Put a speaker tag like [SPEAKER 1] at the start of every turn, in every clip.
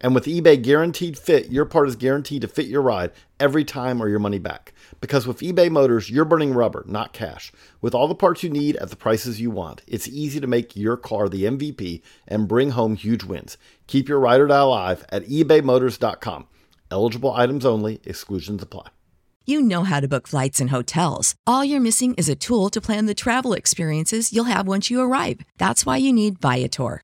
[SPEAKER 1] And with eBay Guaranteed Fit, your part is guaranteed to fit your ride every time or your money back. Because with eBay Motors, you're burning rubber, not cash. With all the parts you need at the prices you want, it's easy to make your car the MVP and bring home huge wins. Keep your ride or die alive at ebaymotors.com. Eligible items only, exclusions apply.
[SPEAKER 2] You know how to book flights and hotels. All you're missing is a tool to plan the travel experiences you'll have once you arrive. That's why you need Viator.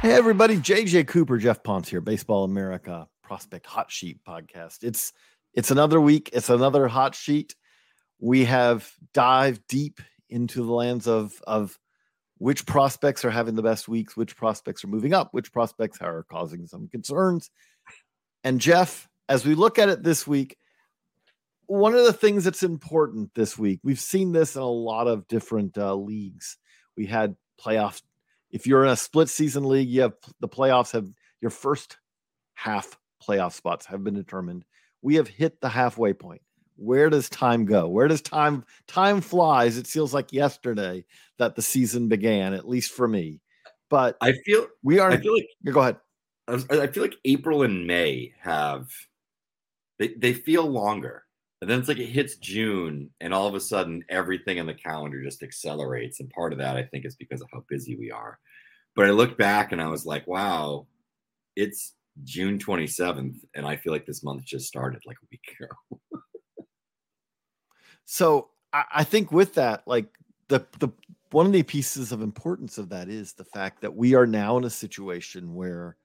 [SPEAKER 1] Hey everybody, JJ Cooper, Geoff Pontes here, Baseball America Prospect Hot Sheet podcast. It's it's another week, it's another hot sheet. We have dived deep into the lands of of which prospects are having the best weeks, which prospects are moving up, which prospects are causing some concerns. And Geoff, as we look at it this week, one of the things that's important this week, we've seen this in a lot of different uh, leagues. We had playoffs if you're in a split season league, you have the playoffs have your first half playoff spots have been determined. We have hit the halfway point. Where does time go? Where does time time flies? It feels like yesterday that the season began, at least for me. But
[SPEAKER 3] I feel
[SPEAKER 1] we are.
[SPEAKER 3] I feel like
[SPEAKER 1] go ahead.
[SPEAKER 3] I feel like April and May have they they feel longer. And then it's like it hits June and all of a sudden everything in the calendar just accelerates. And part of that I think is because of how busy we are. But I look back and I was like, wow, it's June 27th. And I feel like this month just started like a week ago.
[SPEAKER 1] So I, think with that, like the the one of the pieces of importance of that is the fact that we are now in a situation where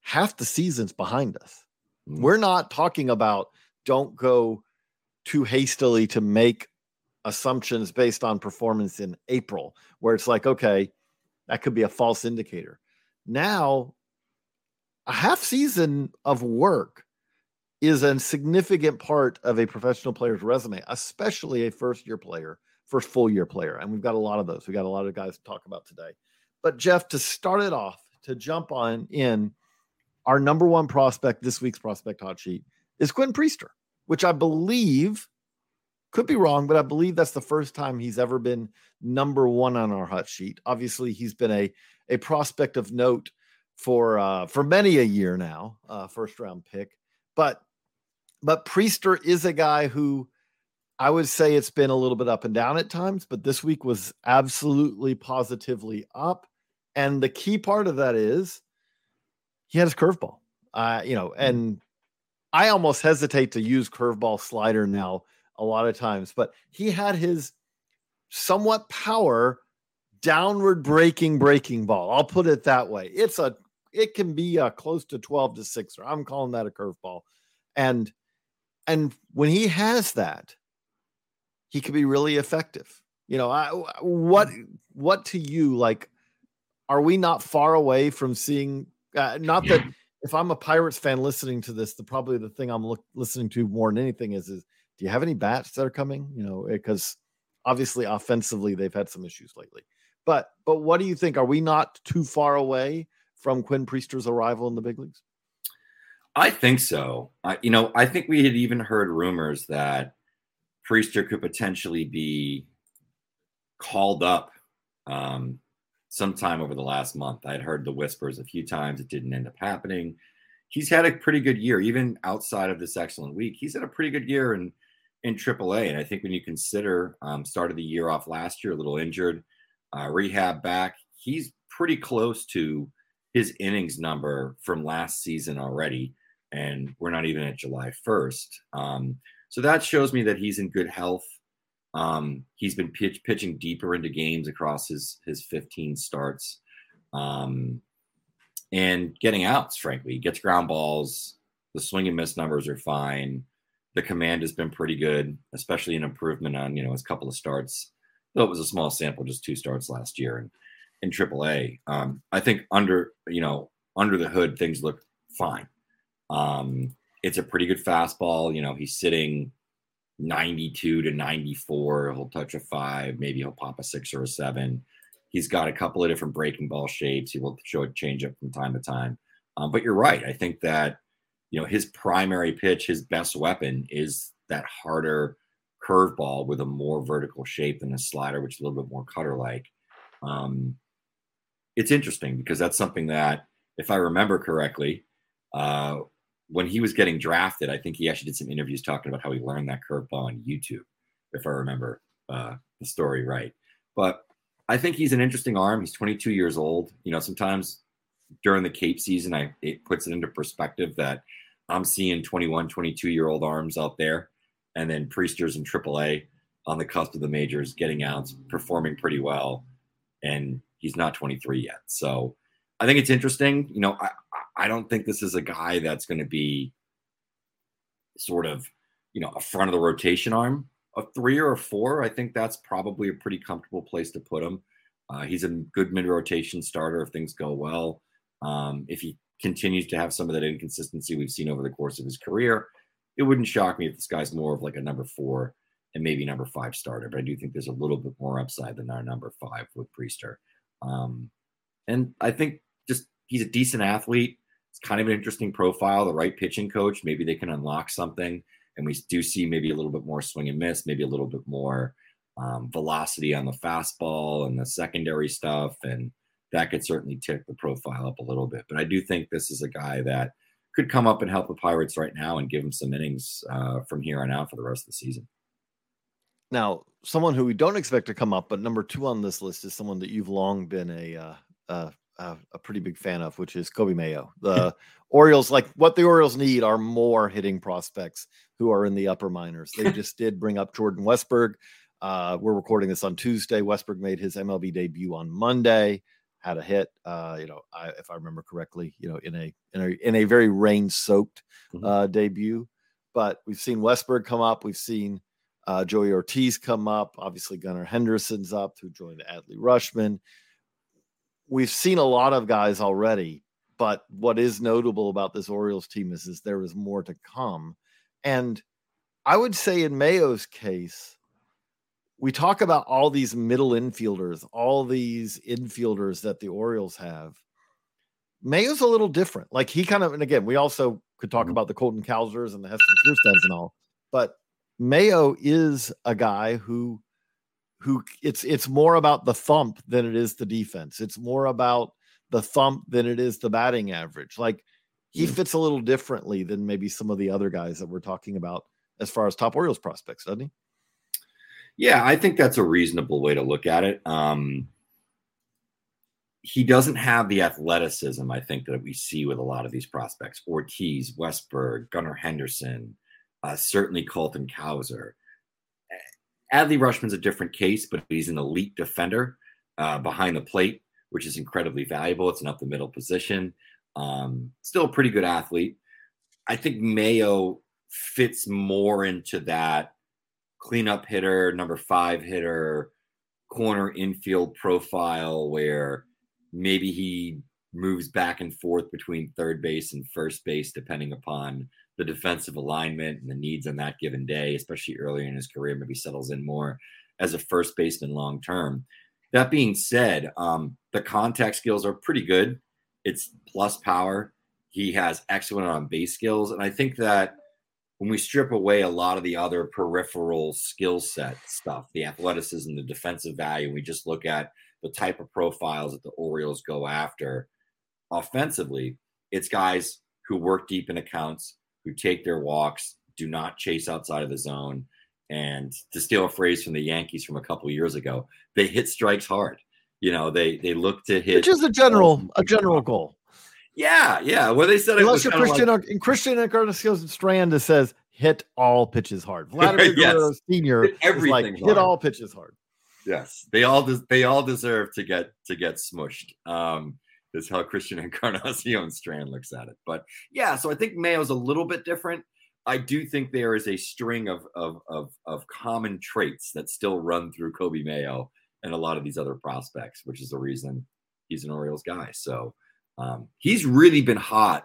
[SPEAKER 1] half the season's behind us.
[SPEAKER 3] Mm.
[SPEAKER 1] We're not talking about don't go too hastily to make assumptions based on performance in April, where it's like, okay, that could be a false indicator. Now, a half season of work is a significant part of a professional player's resume, especially a first year player, first full year player. And we've got a lot of those. We got a lot of guys to talk about today. But Geoff, to start it off, to jump on in, our number one prospect this week's prospect hot sheet is Quinn Priester, which I believe could be wrong, but I believe that's the first time he's ever been number one on our hot sheet. Obviously, he's been a a prospect of note for uh, for many a year now, uh, first round pick. But but Priester is a guy who I would say it's been a little bit up and down at times, but this week was absolutely positively up. And the key part of that is he had his curveball. Uh, you know, and I almost hesitate to use curveball slider now a lot of times, but he had his somewhat power downward breaking breaking ball. I'll put it that way. It's a it can be a close to 12 to 6 or I'm calling that a curveball. And and when he has that, he can be really effective. You know, I, what what to you like are we not far away from seeing uh, not that if I'm a Pirates fan listening to this, the probably the thing I'm look, listening to more than anything is is do you have any bats that are coming? You know, because obviously offensively they've had some issues lately. But but what do you think? Are we not too far away from Quinn Priester's arrival in the big leagues?
[SPEAKER 3] I think so. I, you know, I think we had even heard rumors that Priester could potentially be called up um, sometime over the last month. I had heard the whispers a few times. It didn't end up happening. He's had a pretty good year, even outside of this excellent week. He's had a pretty good year in in AAA, and I think when you consider um, started the year off last year a little injured, uh, rehab back, he's pretty close to his innings number from last season already. and we're not even at July 1st. Um, so that shows me that he's in good health. Um, he's been pitch, pitching deeper into games across his his 15 starts, um, and getting outs. Frankly, he gets ground balls. The swing and miss numbers are fine. The command has been pretty good, especially an improvement on you know his couple of starts. Though it was a small sample, just two starts last year, and in AAA. Um, I think under you know under the hood things look fine. Um, it's a pretty good fastball. You know, he's sitting 92 to 94. He'll touch a five, maybe he'll pop a six or a seven. He's got a couple of different breaking ball shapes. He will show a changeup from time to time. Um, but you're right. I think that you know his primary pitch, his best weapon is that harder curveball with a more vertical shape than a slider, which is a little bit more cutter like. Um, it's interesting because that's something that, if I remember correctly, uh, when he was getting drafted, I think he actually did some interviews talking about how he learned that curveball on YouTube, if I remember uh, the story right. But I think he's an interesting arm. He's 22 years old. You know, sometimes during the Cape season, I it puts it into perspective that I'm seeing 21, 22 year old arms out there, and then Priesters in AAA on the cusp of the majors, getting outs, performing pretty well, and he's not 23 yet. So I think it's interesting. You know, I, I don't think this is a guy that's going to be sort of, you know, a front of the rotation arm. A three or a four, I think that's probably a pretty comfortable place to put him. Uh, he's a good mid rotation starter if things go well. Um, if he continues to have some of that inconsistency we've seen over the course of his career, it wouldn't shock me if this guy's more of like a number four and maybe number five starter. But I do think there's a little bit more upside than our number five with Priester. Um, and I think just he's a decent athlete. It's kind of an interesting profile. The right pitching coach, maybe they can unlock something. And we do see maybe a little bit more swing and miss, maybe a little bit more um, velocity on the fastball and the secondary stuff. And that could certainly tick the profile up a little bit. But I do think this is a guy that could come up and help the Pirates right now and give them some innings uh, from here on out for the rest of the season.
[SPEAKER 1] Now, someone who we don't expect to come up, but number two on this list is someone that you've long been a uh, uh, uh, a pretty big fan of, which is Coby Mayo. The Orioles, like what the Orioles need, are more hitting prospects who are in the upper minors. They just did bring up Jordan Westburg. Uh, we're recording this on Tuesday. Westburg made his MLB debut on Monday. Had a hit, uh, you know, I, if I remember correctly, you know, in a in a in a very rain-soaked mm-hmm. uh, debut. But we've seen Westburg come up. We've seen uh, Joey Ortiz come up. Obviously, Gunnar Henderson's up, who joined Adley Rutschman. We've seen a lot of guys already, but what is notable about this Orioles team is, is there is more to come. And I would say in Mayo's case, we talk about all these middle infielders, all these infielders that the Orioles have. Mayo's a little different. Like he kind of, and again, we also could talk mm-hmm. about the Colton Cowsers and the Heston Kjerstads and all, but Mayo is a guy who who it's it's more about the thump than it is the defense. It's more about the thump than it is the batting average. Like he fits a little differently than maybe some of the other guys that we're talking about as far as top Orioles prospects, doesn't he?
[SPEAKER 3] Yeah, I think that's a reasonable way to look at it. Um, he doesn't have the athleticism, I think, that we see with a lot of these prospects Ortiz, Westburg, Gunnar Henderson, uh, certainly Colton Cowser. Adley Rutschman's a different case, but he's an elite defender uh, behind the plate, which is incredibly valuable. It's an up the middle position. Um, still a pretty good athlete. I think Mayo fits more into that cleanup hitter, number five hitter, corner infield profile where maybe he moves back and forth between third base and first base, depending upon the defensive alignment and the needs on that given day, especially earlier in his career, maybe settles in more as a first baseman long term. That being said, um, the contact skills are pretty good. It's plus power. He has excellent on base skills. And I think that when we strip away a lot of the other peripheral skill set stuff, the athleticism, the defensive value, we just look at the type of profiles that the Orioles go after offensively, it's guys who work deep in accounts, who take their walks, do not chase outside of the zone. And to steal a phrase from the Yankees from a couple years ago, they hit strikes hard. You know, they they look to hit
[SPEAKER 1] which is a general a general goal.
[SPEAKER 3] Yeah, yeah. Well, they said it
[SPEAKER 1] Unless
[SPEAKER 3] was
[SPEAKER 1] you're Christian
[SPEAKER 3] like-
[SPEAKER 1] and Christian Encarnacion Strand says hit all pitches hard. Vladimir
[SPEAKER 3] Yes.
[SPEAKER 1] Guerrero Senior
[SPEAKER 3] everything
[SPEAKER 1] like
[SPEAKER 3] hard.
[SPEAKER 1] hit all pitches hard.
[SPEAKER 3] Yes, they all des- they all deserve to get to get smushed. Um, is how Christian Encarnacion Strand looks at it. But yeah, so I think Mayo's a little bit different. I do think there is a string of of of, of common traits that still run through Coby Mayo and a lot of these other prospects, which is the reason he's an Orioles guy. So um, he's really been hot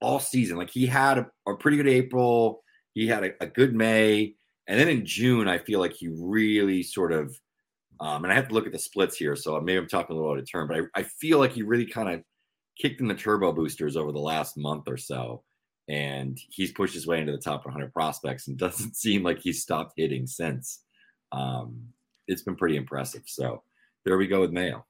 [SPEAKER 3] all season. Like he had a, a pretty good April, he had a, a good May, and then in June, I feel like he really sort of, um, and I have to look at the splits here, so maybe I'm talking a little out of turn, but I, I feel like he really kind of kicked in the turbo boosters over the last month or so. And he's pushed his way into the top 100 prospects and doesn't seem like he's stopped hitting since. Um, it's been pretty impressive. So there we go with Mayo.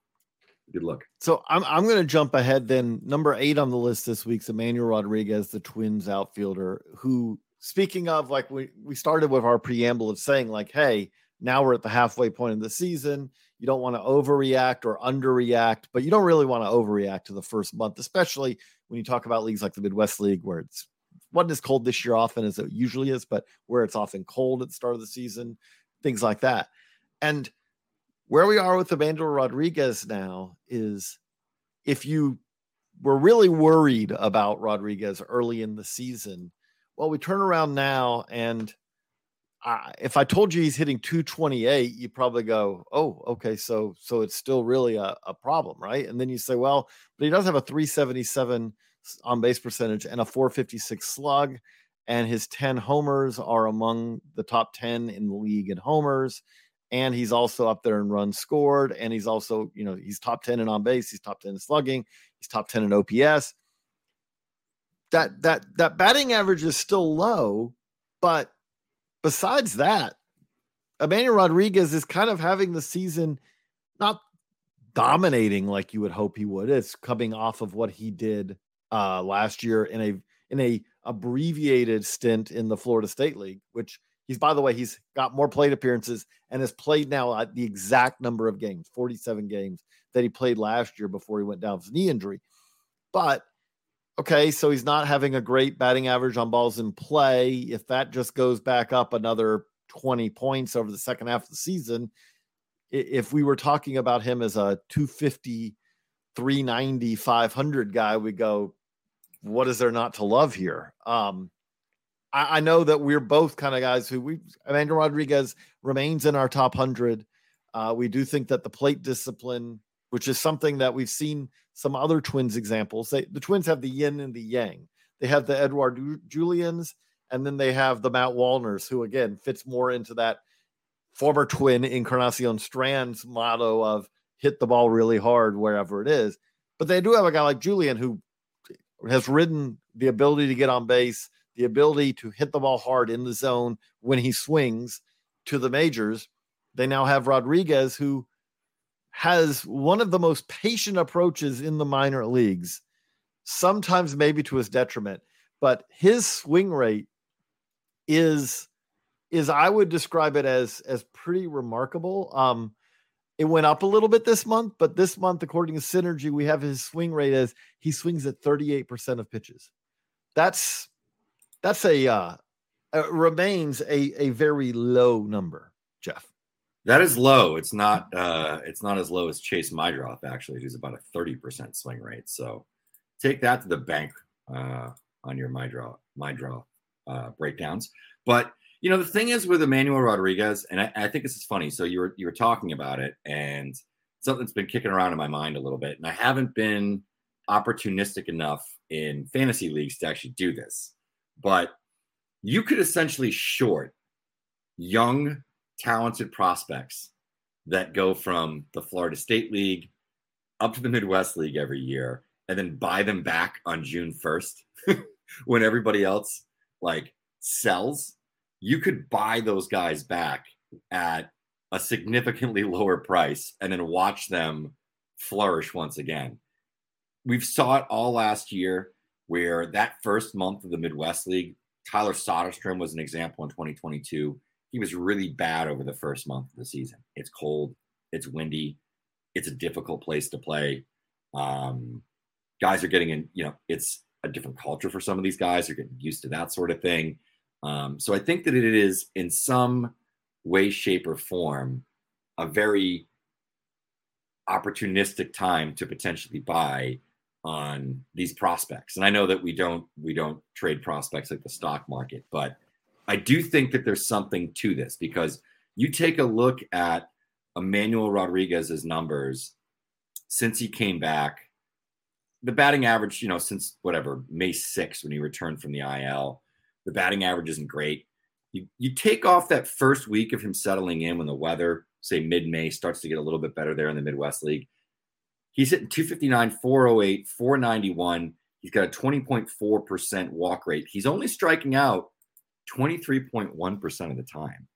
[SPEAKER 3] Good luck.
[SPEAKER 1] So I'm I'm going to jump ahead. Then number eight on the list this week's Emmanuel Rodriguez, the Twins outfielder. Who, speaking of, like we we started with our preamble of saying like, hey, now we're at the halfway point of the season. You don't want to overreact or underreact, but you don't really want to overreact to the first month, especially when you talk about leagues like the Midwest League, where it's wasn't as cold this year often as it usually is, but where it's often cold at the start of the season, things like that. And where we are with Emmanuel Rodriguez now is if you were really worried about Rodriguez early in the season, well, we turn around now and if I told you he's hitting 228, you probably go, "Oh, okay, so so it's still really a, a problem, right?" And then you say, "Well, but he does have a 377 on base percentage and a 456 slug, and his 10 homers are among the top 10 in the league in homers, and he's also up there in runs scored, and he's also, you know, he's top 10 in on base, he's top 10 in slugging, he's top 10 in OPS. That that that batting average is still low, but besides that, Emmanuel Rodriguez is kind of having the season not dominating like you would hope he would. It's coming off of what he did uh last year in a in a abbreviated stint in the Florida State League, which he's by the way, he's got more plate appearances and has played now at the exact number of games, 47 games that he played last year before he went down with knee injury. But okay, so he's not having a great batting average on balls in play. If that just goes back up another 20 points over the second half of the season, if we were talking about him as a 250, 390, 500 guy, we go, what is there not to love here? Um, I, I know that we're both kind of guys who we, Emmanuel Rodriguez remains in our top 100. Uh, we do think that the plate discipline, which is something that we've seen some other twins examples. They, the twins have the yin and the yang. They have the Edward Juliens, and then they have the Matt Wallners, who again fits more into that former twin Encarnacion Strand's motto of hit the ball really hard wherever it is. But they do have a guy like Julien who has ridden the ability to get on base, the ability to hit the ball hard in the zone when he swings to the majors. They now have Rodriguez, who has one of the most patient approaches in the minor leagues, sometimes maybe to his detriment, but his swing rate is is I would describe it as as pretty remarkable. Um it went up a little bit this month, but this month, according to Synergy, we have his swing rate as he swings at 38% of pitches. That's that's a uh, uh remains a a very low number, Geoff.
[SPEAKER 3] That is low. It's not uh it's not as low as Chase Meidroth actually, who's about a 30% swing rate. So take that to the bank uh on your Meidroth Meidroth uh breakdowns. But you know, the thing is with Emmanuel Rodriguez, and I, I think this is funny. So you were you were talking about it, and something's been kicking around in my mind a little bit, and I haven't been opportunistic enough in fantasy leagues to actually do this. But you could essentially short young, talented prospects that go from the Florida State League up to the Midwest League every year, and then buy them back on June first when everybody else like sells you could buy those guys back at a significantly lower price and then watch them flourish once again. We've saw it all last year where that first month of the Midwest League, Tyler Soderstrom was an example in 2022. He was really bad over the first month of the season. It's cold, it's windy, it's a difficult place to play. Um, guys are getting in, you know, it's a different culture for some of these guys. They're getting used to that sort of thing. Um, so I think that it is in some way, shape, or form a very opportunistic time to potentially buy on these prospects. And I know that we don't we don't trade prospects like the stock market, but I do think that there's something to this because you take a look at Emmanuel Rodriguez's numbers since he came back. The batting average, you know, since whatever May 6th when he returned from the IL, the batting average isn't great. You, you take off that first week of him settling in when the weather, say mid May, starts to get a little bit better there in the Midwest League. He's hitting 259, 408, 491. He's got a 20.4% walk rate. He's only striking out 23.1% of the time.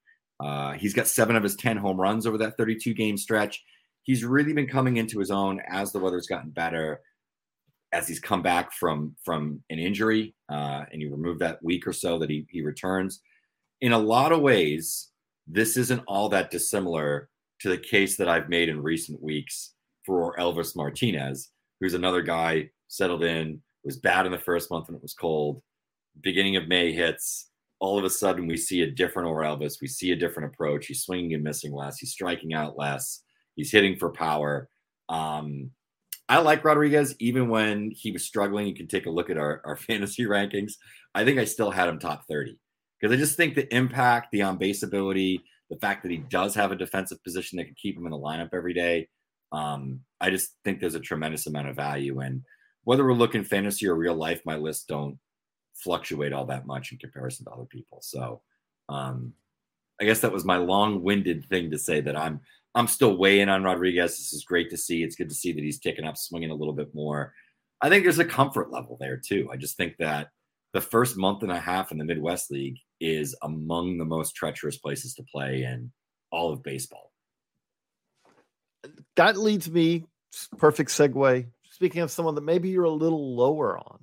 [SPEAKER 3] Uh, he's got seven of his 10 home runs over that 32 game stretch. He's really been coming into his own as the weather's gotten better, as he's come back from from an injury, uh, and you remove that week or so that he he returns. In a lot of ways, this isn't all that dissimilar to the case that I've made in recent weeks for Elvis Martinez, who's another guy settled in, was bad in the first month when it was cold. Beginning of May hits, all of a sudden we see a different Elvis. We see a different approach. He's swinging and missing less. He's striking out less. He's hitting for power. Um, I like Rodriguez even when he was struggling. You can take a look at our, our fantasy rankings. I think I still had him top 30 because I just think the impact, the on base ability, the fact that he does have a defensive position that can keep him in the lineup every day. Um, I just think there's a tremendous amount of value. And whether we're looking fantasy or real life, my lists don't fluctuate all that much in comparison to other people. So um, I guess that was my long-winded thing to say that I'm I'm still weighing on Rodriguez. This is great to see. It's good to see that he's taken up swinging a little bit more. I think there's a comfort level there too. I just think that the first month and a half in the Midwest League is among the most treacherous places to play in all of baseball.
[SPEAKER 1] That leads me perfect segue. Speaking of someone that maybe you're a little lower on,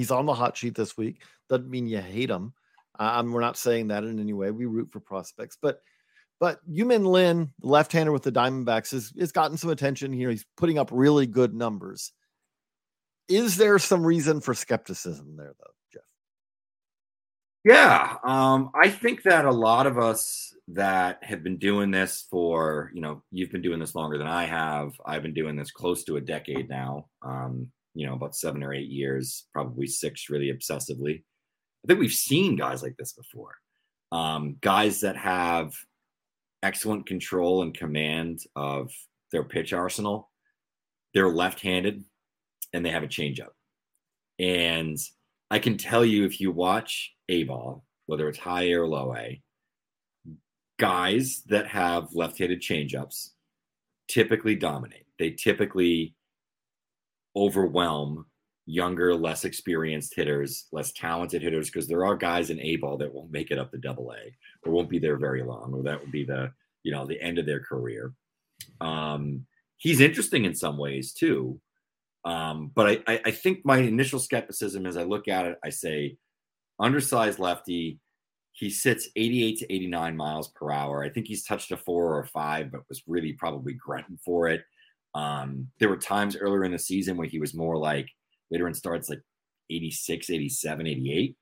[SPEAKER 1] He's on the hot sheet this week. Doesn't mean you hate him. Um, we're not saying that in any way. We root for prospects, but but Yu-Min Lin, left-hander with the Diamondbacks, has, has gotten some attention here. He's putting up really good numbers. Is there some reason for skepticism there, though, Geoff?
[SPEAKER 3] Yeah, um, I think that a lot of us that have been doing this for, you know, you've been doing this longer than I have. I've been doing this close to a decade now. Um, you know, about seven or eight years, probably six really obsessively. I think we've seen guys like this before. Um, guys that have excellent control and command of their pitch arsenal. They're left handed and they have a changeup. And I can tell you if you watch A ball, whether it's high A or low A, guys that have left handed changeups typically dominate. They typically overwhelm younger, less experienced hitters, less talented hitters, because there are guys in A ball that won't make it up to double A or won't be there very long, or that would be the, you know, the end of their career. Um, he's interesting in some ways too. Um, but I, I think my initial skepticism as I look at it, I say undersized lefty. He sits 88 to 89 miles per hour. I think he's touched a four or a five, but was really probably grunting for it. Um, there were times earlier in the season where he was more like later in starts like 86, 87, 88,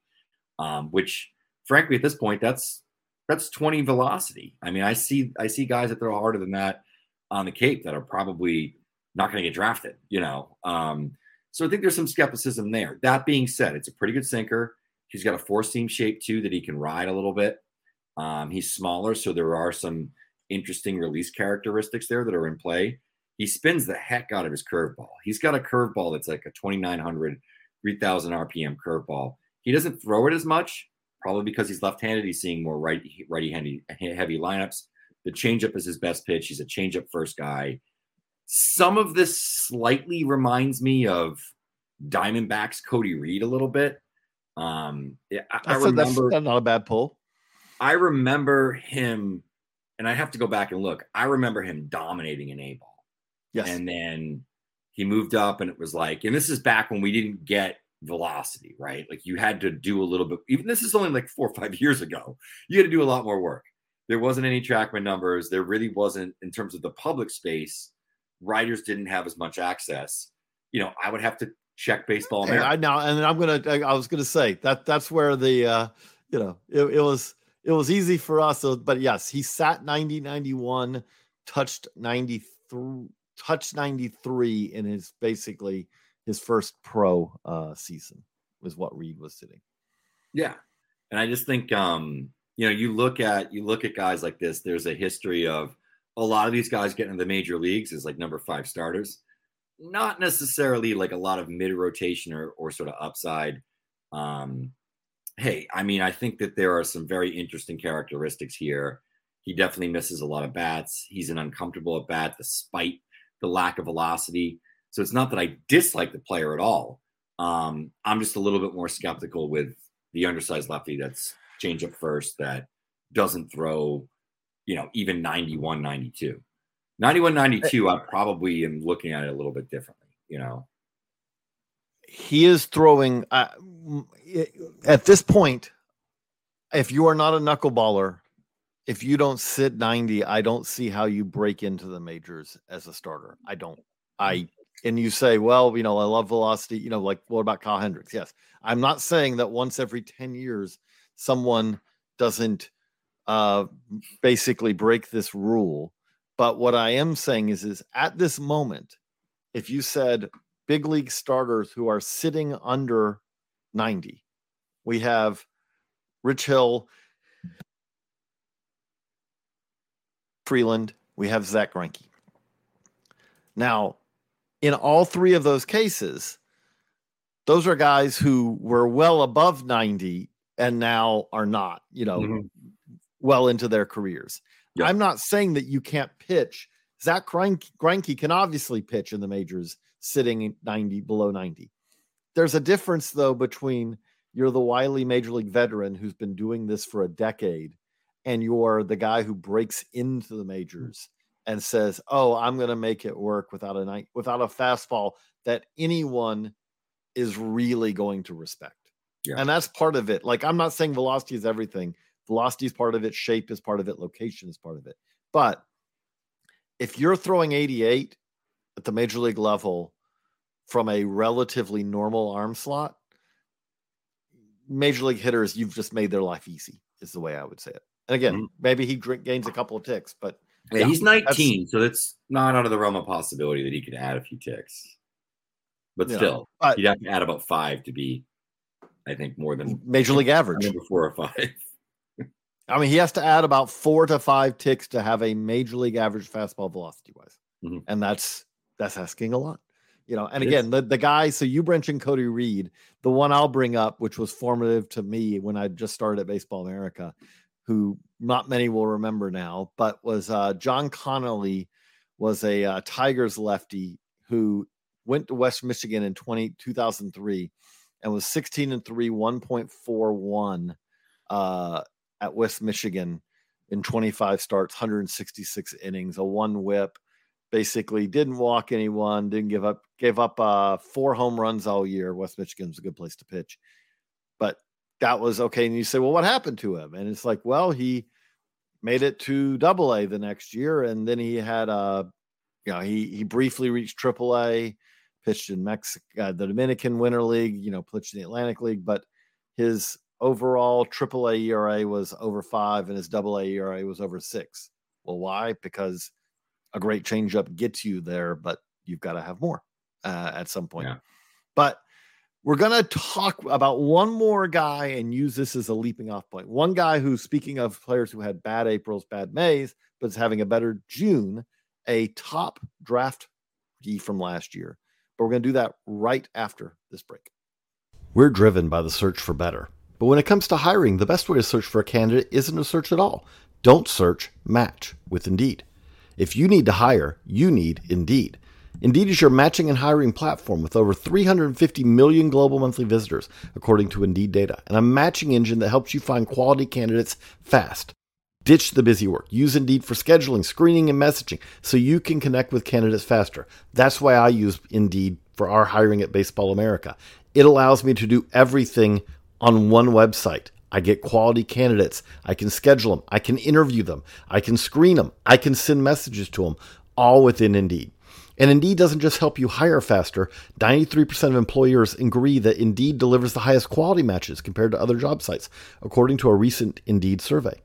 [SPEAKER 3] um, which frankly at this point that's that's 20 velocity. I mean, I see I see guys that throw harder than that on the Cape that are probably not going to get drafted, you know. Um, so I think there's some skepticism there. That being said, it's a pretty good sinker. He's got a four seam shape too that he can ride a little bit. Um, he's smaller, so there are some interesting release characteristics there that are in play he spins the heck out of his curveball. He's got a curveball that's like a 2900, 3000 RPM curveball. He doesn't throw it as much, probably because he's left-handed. He's seeing more right righty heavy, heavy lineups. The changeup is his best pitch. He's a changeup first guy. Some of this slightly reminds me of Diamondbacks Cody Reed a little bit. Um, I, I remember
[SPEAKER 1] that's not a bad pull.
[SPEAKER 3] I remember him, and I have to go back and look. I remember him dominating an A ball. Yes. And then he moved up and it was like, and this is back when we didn't get velocity, right? Like you had to do a little bit, even this is only like four or five years ago. You had to do a lot more work. There wasn't any trackman numbers. There really wasn't, in terms of the public space, writers didn't have as much access. You know, I would have to check baseball.
[SPEAKER 1] Hey, I now and I'm gonna. I, I was gonna say that that's where the uh, you know it, it was it was easy for us. But yes, he sat 90, 91, touched 93, touched 93 in his basically his first pro uh, season was what Reed was sitting.
[SPEAKER 3] Yeah, and I just think um, you know you look at you look at guys like this. There's a history of a lot of these guys getting into the major leagues as like number five starters. Not necessarily like a lot of mid rotation or, or sort of upside. Um, hey, I mean, I think that there are some very interesting characteristics here. He definitely misses a lot of bats. He's an uncomfortable at bat despite the lack of velocity. So it's not that I dislike the player at all. Um, I'm just a little bit more skeptical with the undersized lefty that's change up first that doesn't throw, you know, even 91, 92. 91, 92, I probably am looking at it a little bit differently, you know.
[SPEAKER 1] He is throwing uh, at this point. If you are not a knuckleballer, if you don't sit 90, I don't see how you break into the majors as a starter. I don't. I and you say, well, you know, I love velocity. You know, like what about Kyle Hendricks? Yes, I'm not saying that once every 10 years someone doesn't uh, basically break this rule. But what I am saying is, is at this moment, if you said big league starters who are sitting under 90, we have Rich Hill, Freeland, we have Zack Greinke. Now, in all three of those cases, those are guys who were well above 90 and now are not, you know, mm-hmm. well into their careers. Yep. I'm not saying that you can't pitch. Zack Greinke can obviously pitch in the majors sitting 90 below 90. There's a difference though between you're the wily major league veteran who's been doing this for a decade and you're the guy who breaks into the mm. majors and says, "Oh, I'm going to make it work without a night without a fastball that anyone is really going to respect." Yeah. And that's part of it. Like I'm not saying velocity is everything. Velocity is part of it, shape is part of it, location is part of it. But if you're throwing 88 at the major league level from a relatively normal arm slot, major league hitters, you've just made their life easy, is the way I would say it. And again, mm-hmm. maybe he gains a couple of ticks, but
[SPEAKER 3] yeah, yeah he's 19, so that's not out of the realm of possibility that he could add a few ticks. But still, but, he'd have to add about five to be I think more than
[SPEAKER 1] major league average.
[SPEAKER 3] Number four or five.
[SPEAKER 1] I mean, he has to add about four to five ticks to have a major league average fastball velocity wise, mm-hmm. and that's that's asking a lot. You know, and it again, is. the, the guy, so you mentioned Cody Reed, the one I'll bring up, which was formative to me when I just started at Baseball America, who not many will remember now, but was uh, Jon Connolly, was a uh, Tigers lefty who went to West Michigan in 20, 2003 and was 16 and 3, 1.41 uh, at West Michigan in 25 starts, 166 innings, a one whip. Basically, didn't walk anyone, didn't give up, gave up uh, four home runs all year. West Michigan Michigan's a good place to pitch, but that was okay. And you say, well, what happened to him? And it's like, well, he made it to Double A the next year, and then he had a, you know, he he briefly reached Triple A pitched in Mexico, uh, the Dominican Winter League, you know, pitched in the Atlantic League, but his overall triple A ERA was over five and his double A ERA was over six. Well, why? Because a great changeup gets you there, but you've got to have more uh, at some point. Yeah. But we're going to talk about one more guy and use this as a leaping off point. One guy who's speaking of players who had bad Aprils, bad Mays, but is having a better June, a top draft from last year. But we're going to do that right after this break. We're driven by the search for better. But when it comes to hiring, the best way to search for a candidate isn't to search at all. Don't search, match with Indeed. If you need to hire, you need Indeed. Indeed is your matching and hiring platform with over 350 million global monthly visitors, according to Indeed data, and a matching engine that helps you find quality candidates fast. Ditch the busy work. Use Indeed for scheduling, screening, and messaging so you can connect with candidates faster. That's why I use Indeed for our hiring at Baseball America. It allows me to do everything on one website. I get quality candidates. I can schedule them. I can interview them. I can screen them. I can send messages to them all within Indeed. And Indeed doesn't just help you hire faster. 93% of employers agree that Indeed delivers the highest quality matches compared to other job sites, according to a recent Indeed survey.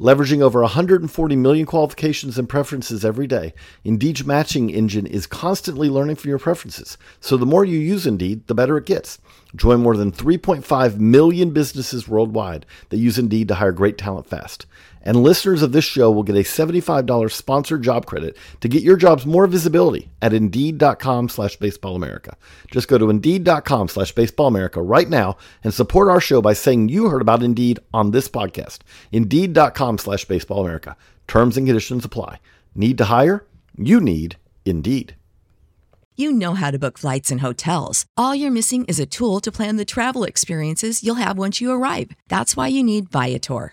[SPEAKER 1] Leveraging over 140 million qualifications and preferences every day, Indeed's matching engine is constantly learning from your preferences. So the more you use Indeed, the better it gets. Join more than 3.5 million businesses worldwide that use Indeed to hire great talent fast. And listeners of this show will get a $75 sponsored job credit to get your jobs more visibility at Indeed.com slash Baseball America. Just go to Indeed.com slash Baseball America right now and support our show by saying you heard about Indeed on this podcast. Indeed.com slash Baseball America. Terms and conditions apply. Need to hire? You need Indeed.
[SPEAKER 2] You know how to book flights and hotels. All you're missing is a tool to plan the travel experiences you'll have once you arrive. That's why you need Viator.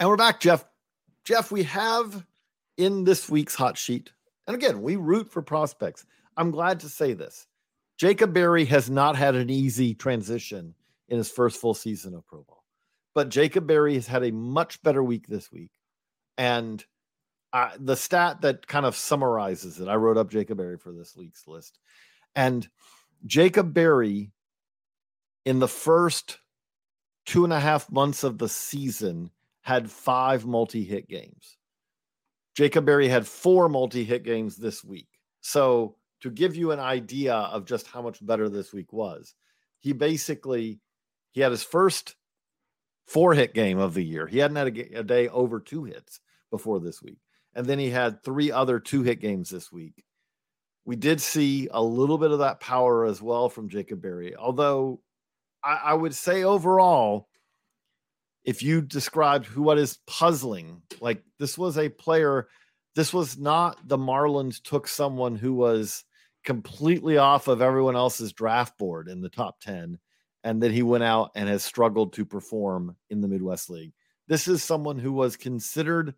[SPEAKER 1] And we're back, Geoff. Geoff, we have in this week's hot sheet, and again, we root for prospects. I'm glad to say this. Jacob Berry has not had an easy transition in his first full season of Pro Ball, but Jacob Berry has had a much better week this week. And uh, the stat that kind of summarizes it, I wrote up Jacob Berry for this week's list. And Jacob Berry, in the first two and a half months of the season, had five multi hit games. Jacob Berry had four multi hit games this week. So, to give you an idea of just how much better this week was, he basically he had his first four hit game of the year. He hadn't had a, a day over two hits before this week. And then he had three other two hit games this week. We did see a little bit of that power as well from Jacob Berry, although I, I would say overall, if you described who what is puzzling, like this was a player, this was not the Marlins took someone who was completely off of everyone else's draft board in the top 10 and then he went out and has struggled to perform in the Midwest League. This is someone who was considered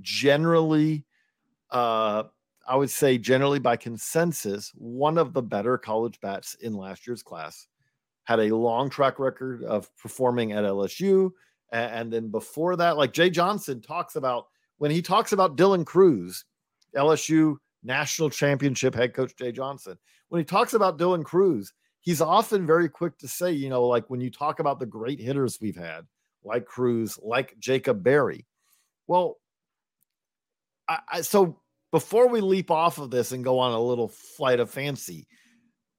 [SPEAKER 1] generally uh I would say generally by consensus one of the better college bats in last year's class. Had a long track record of performing at LSU and then before that, like Jay Johnson talks about when he talks about Dylan Crews, LSU national championship head coach Jay Johnson, when he talks about Dylan Crews, he's often very quick to say, you know, like when you talk about the great hitters we've had, like Crews, like Jacob Berry. Well, I, I, so before we leap off of this and go on a little flight of fancy,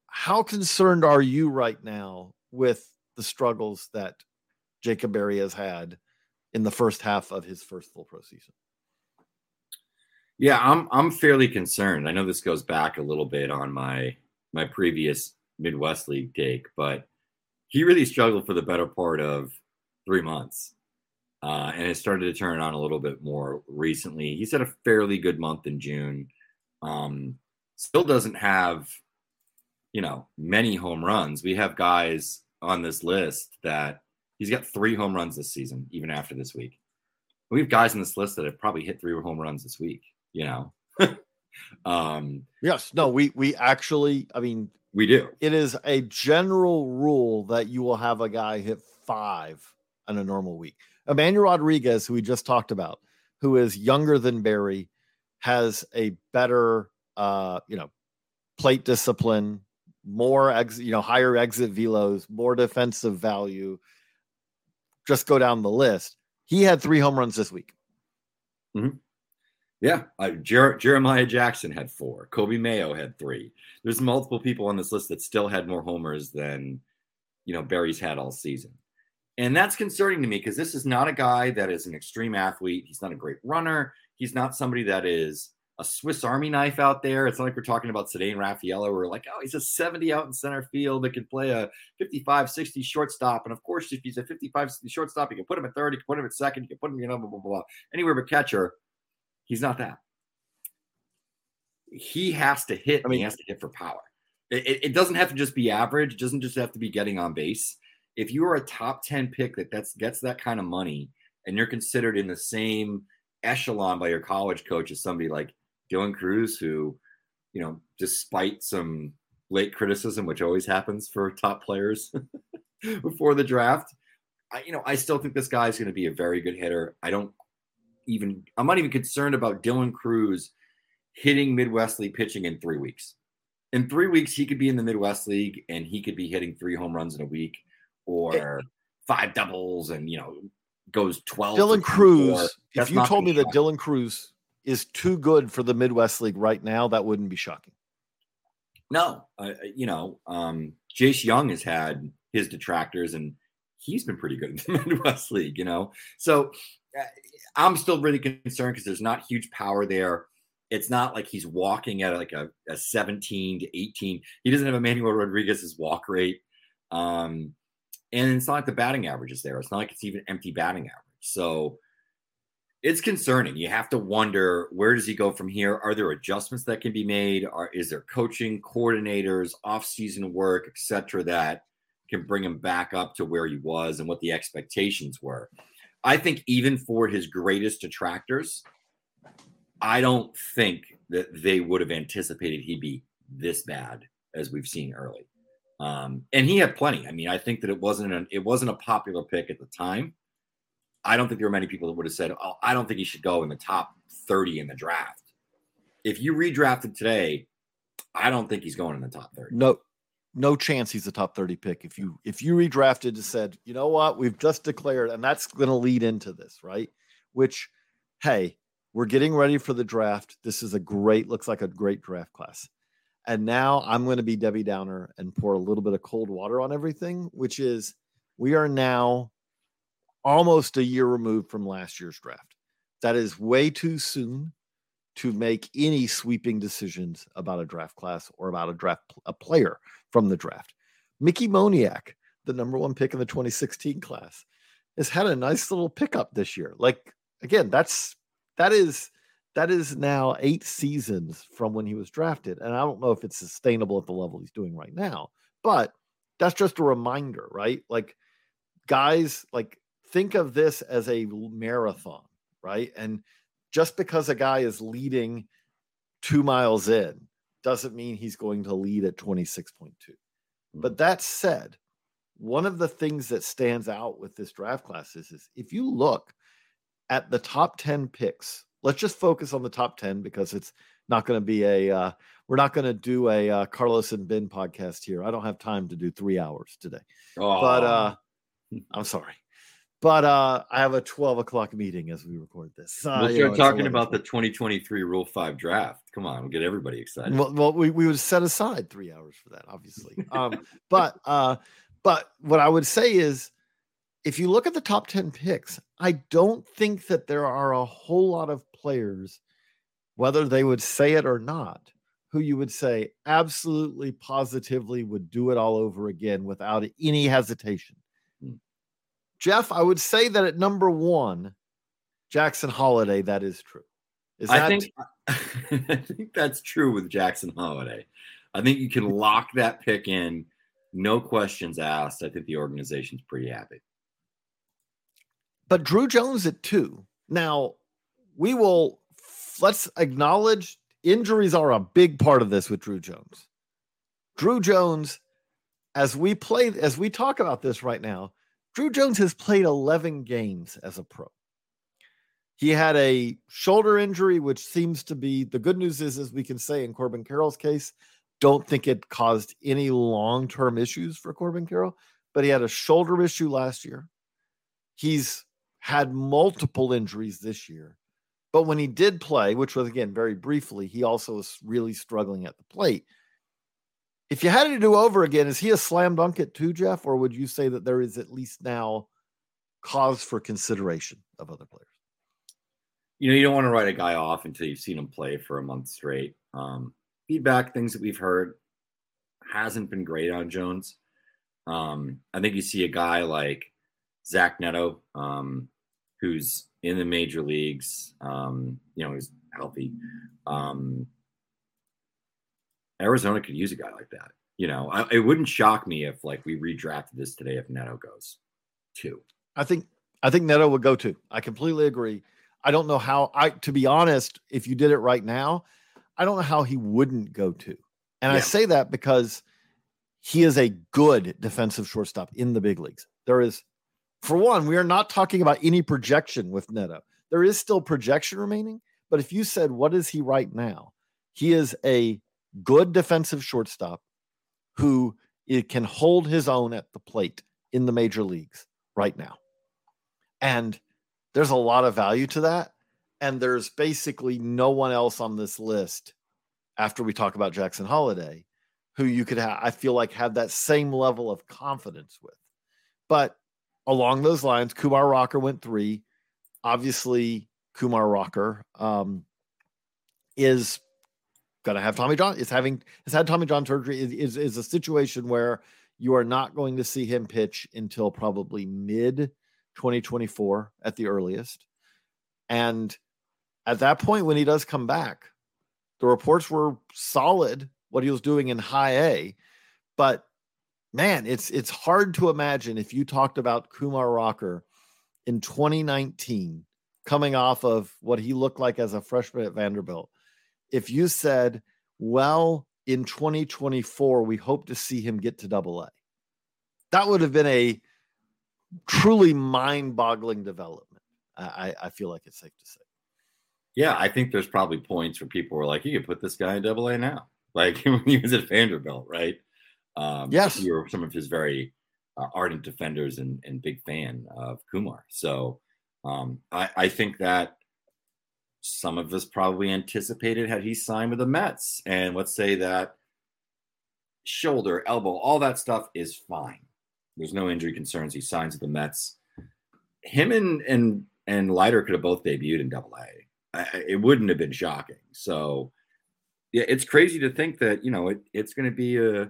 [SPEAKER 1] how concerned are you right now with the struggles that Jacob Berry has had in the first half of his first full pro season.
[SPEAKER 3] Yeah, I'm I'm fairly concerned. I know this goes back a little bit on my my previous Midwest League take, but he really struggled for the better part of three months. Uh, and it started to turn on a little bit more recently. He's had a fairly good month in June. Um, still doesn't have, you know, many home runs. We have guys on this list that He's got three home runs this season, even after this week. We have guys in this list that have probably hit three home runs this week. You know.
[SPEAKER 1] um, yes. No. We we actually. I mean,
[SPEAKER 3] we do.
[SPEAKER 1] It is a general rule that you will have a guy hit five on a normal week. Emmanuel Rodriguez, who we just talked about, who is younger than Berry, has a better, uh, you know, plate discipline, more ex, you know, higher exit velos, more defensive value. Just go down the list. He had three home runs this week.
[SPEAKER 3] Mm-hmm. Yeah, uh, Jer- Jeremiah Jackson had four. Coby Mayo had three. There's multiple people on this list that still had more homers than you know Berry's had all season, and that's concerning to me because this is not a guy that is an extreme athlete. He's not a great runner. He's not somebody that is a Swiss Army knife out there. It's not like we're talking about Ceddanne Rafaela. We're like, oh, he's a 70 out in center field that can play a 55, 60 shortstop. And of course, if he's a 55, 60 shortstop, you can put him at third, you can put him at second, you can put him, you know, blah, blah, blah, anywhere but catcher. He's not that. He has to hit. I mean, he has to hit for power. It, it, it doesn't have to just be average. It doesn't just have to be getting on base. If you are a top 10 pick that that's, gets that kind of money and you're considered in the same echelon by your college coach as somebody like Dylan Crews, who, you know, despite some late criticism, which always happens for top players before the draft, I, you know, I still think this guy is going to be a very good hitter. I don't even, I'm not even concerned about Dylan Crews hitting Midwest League pitching in three weeks. In three weeks, he could be in the Midwest League and he could be hitting three home runs in a week or five doubles and, you know, goes 12.
[SPEAKER 1] Dylan Crews, if you told me that Dylan Crews is too good for the Midwest League right now, that wouldn't be shocking.
[SPEAKER 3] No, uh, you know, um, Jace Jung has had his detractors, and he's been pretty good in the Midwest League. You know, so uh, I'm still really concerned because there's not huge power there. It's not like he's walking at like a, a 17 to 18. He doesn't have Emmanuel Rodriguez's walk rate. Um, and it's not like the batting average is there. It's not like it's even empty batting average. So it's concerning. You have to wonder where does he go from here? Are there adjustments that can be made? Are is there coaching, coordinators, off-season work, etc., that can bring him back up to where he was and what the expectations were? I think even for his greatest detractors, I don't think that they would have anticipated he'd be this bad as we've seen early. Um, and he had plenty. I mean, I think that it wasn't an, it wasn't a popular pick at the time. I don't think there were many people that would have said, "Oh, I don't think he should go in the top 30 in the draft." If you redrafted today, I don't think he's going in the top 30.
[SPEAKER 1] No, no chance he's a top 30 pick. If you if you redrafted and said, you know what, we've just declared, and that's going to lead into this, right? Which, hey, we're getting ready for the draft. This is a great, looks like a great draft class. And now I'm going to be Debbie Downer and pour a little bit of cold water on everything, which is we are now almost a year removed from last year's draft. That is way too soon to make any sweeping decisions about a draft class or about a draft a player from the draft. Mickey Moniak, the number one pick in the 2016 class, has had a nice little pickup this year. Like again, that's that is that is now eight seasons from when he was drafted, and I don't know if it's sustainable at the level he's doing right now, but that's just a reminder, right? Like guys like think of this as a marathon, right? And just because a guy is leading two miles in doesn't mean he's going to lead at 26.2. But that said, one of the things that stands out with this draft class is, is if you look at the top 10 picks, let's just focus on the top 10 because it's not going to be a, uh, we're not going to do a uh, Carlos and Ben podcast here. I don't have time to do three hours today. Oh. But uh, I'm sorry. But uh, I have a 12 o'clock meeting as we record this.
[SPEAKER 3] Uh, we'll start talking about the 2023 Rule 5 draft. Come on, we'll get everybody excited.
[SPEAKER 1] Well, well we, we would set aside three hours for that, obviously. um, but uh, but what I would say is if you look at the top 10 picks, I don't think that there are a whole lot of players, whether they would say it or not, who you would say absolutely positively would do it all over again without any hesitation. Geoff, I would say that at number one, Jackson Holliday, that is true. Is
[SPEAKER 3] I think I think that's true with Jackson Holliday. I think you can lock that pick in, no questions asked. I think the organization's pretty happy.
[SPEAKER 1] But Drew Jones at two. Now, we will let's acknowledge injuries are a big part of this with Drew Jones. Drew Jones, as we play, as we talk about this right now, Drew Jones has played 11 games as a pro. He had a shoulder injury, which seems to be the good news is, as we can say in Corbin Carroll's case, don't think it caused any long term issues for Corbin Carroll, but he had a shoulder issue last year. He's had multiple injuries this year. But when he did play, which was again very briefly, he also was really struggling at the plate. If you had to do over again, is he a slam dunk at two, Geoff? Or would you say that there is at least now cause for consideration of other players?
[SPEAKER 3] You know, you don't want to write a guy off until you've seen him play for a month straight. Um, feedback, things that we've heard, hasn't been great on Jones. Um, I think you see a guy like Zach Neto, um, who's in the major leagues. Um, you know, he's healthy. Um, Arizona could use a guy like that. You know, I, it wouldn't shock me if like we redrafted this today if Neto goes two.
[SPEAKER 1] I think I think Neto would go two. I completely agree. I don't know how I to be honest, if you did it right now, I don't know how he wouldn't go two. And yeah. I say that because he is a good defensive shortstop in the big leagues. There is for one, we are not talking about any projection with Neto. There is still projection remaining, but if you said what is he right now? He is a good defensive shortstop who it can hold his own at the plate in the major leagues right now. And there's a lot of value to that. And there's basically no one else on this list after we talk about Jackson Holliday who you could have, I feel like, have that same level of confidence with. But along those lines, Kumar Rocker went three. Obviously, Kumar Rocker um, is going to have Tommy John. Is having has had Tommy John surgery. Is, is is a situation where you are not going to see him pitch until probably mid 2024 at the earliest. And at that point, when he does come back, the reports were solid what he was doing in high A, but man, it's it's hard to imagine if you talked about Kumar Rocker in 2019, coming off of what he looked like as a freshman at Vanderbilt. If you said, well, in 2024, we hope to see him get to double A. That would have been a truly mind-boggling development. I, I feel like it's safe to say.
[SPEAKER 3] Yeah, I think there's probably points where people were like, you could put this guy in double A now. Like when he was at Vanderbilt, right? Um,
[SPEAKER 1] yes,
[SPEAKER 3] you were some of his very uh, ardent defenders and, and big fan of Kumar. So um, I, I think that some of us probably anticipated had he signed with the Mets, and let's say that shoulder, elbow, all that stuff is fine. There's no injury concerns. He signs with the Mets. Him and and and Leiter could have both debuted in Double A. It wouldn't have been shocking. So yeah, it's crazy to think that you know it, it's going to be a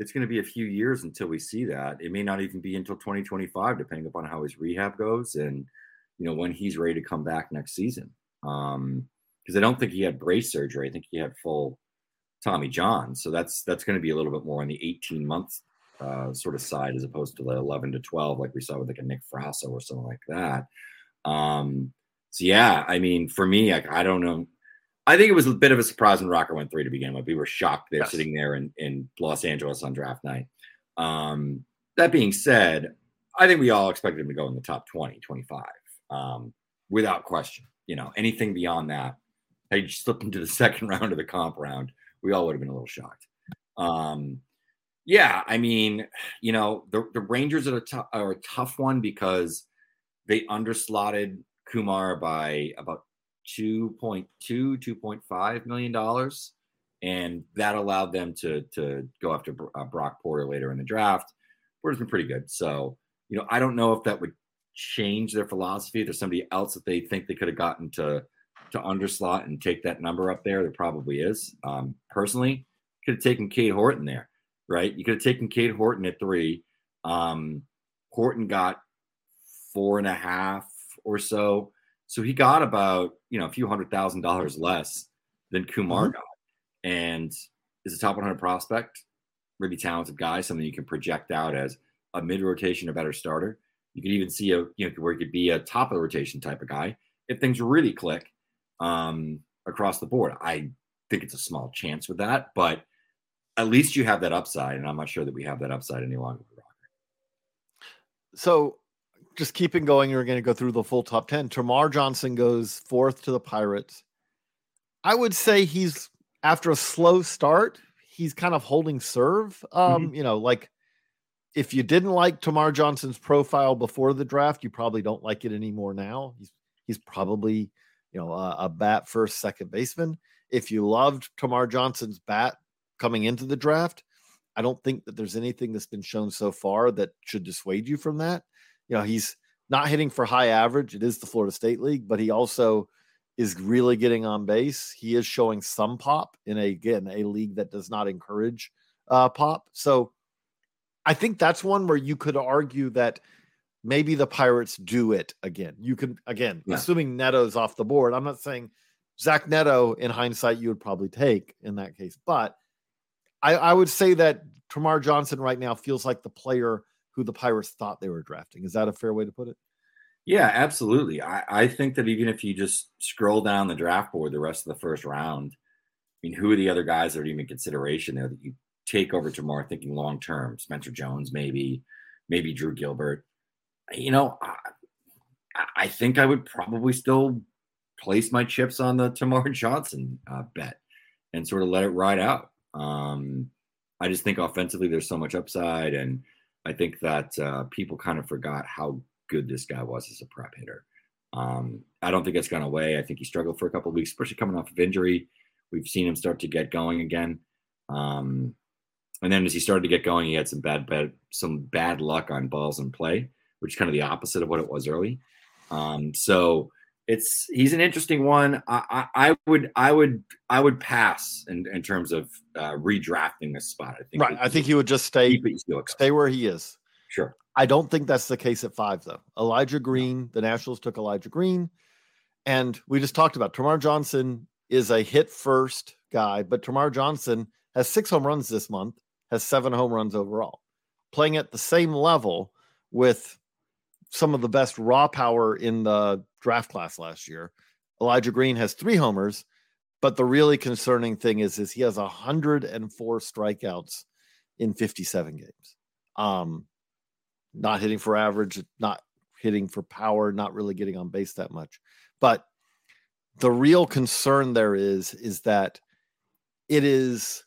[SPEAKER 3] it's going to be a few years until we see that. It may not even be until 2025, depending upon how his rehab goes and you know when he's ready to come back next season. Um, because I don't think he had brace surgery. I think he had full Tommy John. So that's that's going to be a little bit more on the 18 months uh, sort of side as opposed to the 11 to 12, like we saw with like a Nick Frasso or something like that. Um, so yeah, I mean, for me, I, I don't know. I think it was a bit of a surprise when Rocker went three to begin with. We were shocked they're yes. sitting there in, in Los Angeles on draft night. Um, that being said, I think we all expected him to go in the top 20, 25, um, without question. You know, anything beyond that, had he slipped into the second round of the comp round, we all would have been a little shocked. Um, yeah, I mean, you know, the, the Rangers are a, t- are a tough one because they underslotted Kumar by about 2.2 2.5 million dollars and that allowed them to to go after uh, Brock Porter later in the draft. Porter's been pretty good, so you know I don't know if that would change their philosophy. There's somebody else that they think they could have gotten to to underslot and take that number up there. There probably is. Um, personally, could have taken Cade Horton there, right? You could have taken Cade Horton at three. Um, Horton got four and a half or so. So he got about, you know, a few hundred thousand dollars less than Kumar mm-hmm. got. And is a top 100 prospect, really talented guy, something you can project out as a mid rotation or better starter. You could even see a, you know, where he could be a top of the rotation type of guy if things really click um, across the board. I think it's a small chance with that, but at least you have that upside. And I'm not sure that we have that upside any longer.
[SPEAKER 1] So just keeping going, you're going to go through the full top 10. Termarr Johnson goes fourth to the Pirates. I would say he's after a slow start, he's kind of holding serve. Um,
[SPEAKER 3] Mhm.
[SPEAKER 1] you know, like if you didn't like Termarr Johnson's profile before the draft, you probably don't like it anymore now. He's he's probably, you know, a, a bat first, second baseman. If you loved Termarr Johnson's bat coming into the draft, I don't think that there's anything that's been shown so far that should dissuade you from that. You know, he's not hitting for high average. It is the Florida State League, but he also is really getting on base. He is showing some pop in a again a league that does not encourage uh, pop. So I think that's one where you could argue that maybe the Pirates do it again. You can again,
[SPEAKER 3] Yeah.
[SPEAKER 1] assuming Neto's off the board. I'm not saying Zach Neto in hindsight you would probably take in that case, but I, I would say that Termarr Johnson right now feels like the player who the Pirates thought they were drafting. Is that a fair way to put it?
[SPEAKER 3] Yeah, absolutely. I, I think that even if you just scroll down the draft board the rest of the first round, I mean, who are the other guys that are even in consideration there that you take over Termarr thinking long term? Spencer Jones, maybe, maybe Drew Gilbert. You know, I, I think I would probably still place my chips on the Termarr Johnson uh, bet and sort of let it ride out. Um, I just think offensively there's so much upside, and I think that uh, people kind of forgot how good this guy was as a prep hitter. Um, I don't think it's gone away. I think he struggled for a couple weeks, especially coming off of injury. We've seen him start to get going again. Um, and then as he started to get going, he had some bad, bad some bad luck on balls in play, which is kind of the opposite of what it was early. Um, so it's he's an interesting one. I, I, I would I would I would pass in, in terms of uh, redrafting this spot. I think
[SPEAKER 1] Right. I think he would just stay
[SPEAKER 3] keep it, you still
[SPEAKER 1] stay where he is.
[SPEAKER 3] Sure.
[SPEAKER 1] I don't think that's the case at five, though. Elijah Green, the Nationals took Elijah Green, and we just talked about Termarr Johnson is a hit first guy, but Termarr Johnson has six home runs this month, has seven home runs overall, playing at the same level with some of the best raw power in the draft class last year. Elijah Green has three homers, but the really concerning thing is, is he has 104 strikeouts in 57 games. Um, not hitting for average, not hitting for power, not really getting on base that much. But the real concern there is is that it is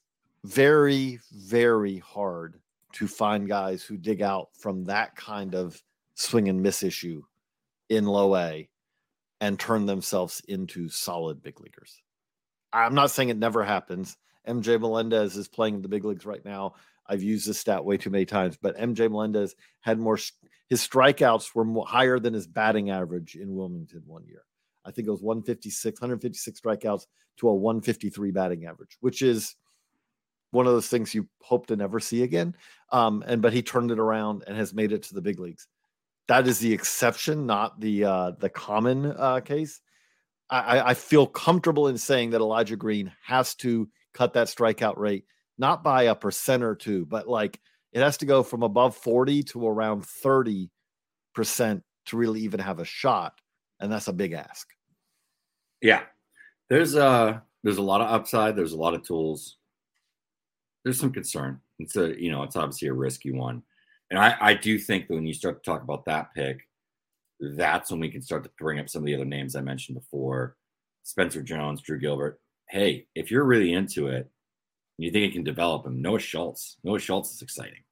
[SPEAKER 1] very very hard to find guys who dig out from that kind of swing and miss issue in low A and turn themselves into solid big leaguers. I'm not saying it never happens. MJ Melendez is playing in the big leagues right now. I've used this stat way too many times, but MJ Melendez had more. His strikeouts were more, higher than his batting average in Wilmington one year. I think it was 156, 156 strikeouts to a 153 batting average, which is one of those things you hope to never see again. Um, and but he turned it around and has made it to the big leagues. That is the exception, not the uh, the common uh, case. I, I feel comfortable in saying that Elijah Green has to cut that strikeout rate, not by a percent or two, but like it has to go from above 40 to around 30% to really even have a shot. And that's a big ask.
[SPEAKER 3] Yeah. There's a, there's a lot of upside, there's a lot of tools. There's some concern. It's a you know, it's obviously a risky one. And I, I do think that when you start to talk about that pick, that's when we can start to bring up some of the other names I mentioned before. Spencer Jones, Drew Gilbert. Hey, if you're really into it, and you think it can develop him, Noah Schultz. Noah Schultz is exciting.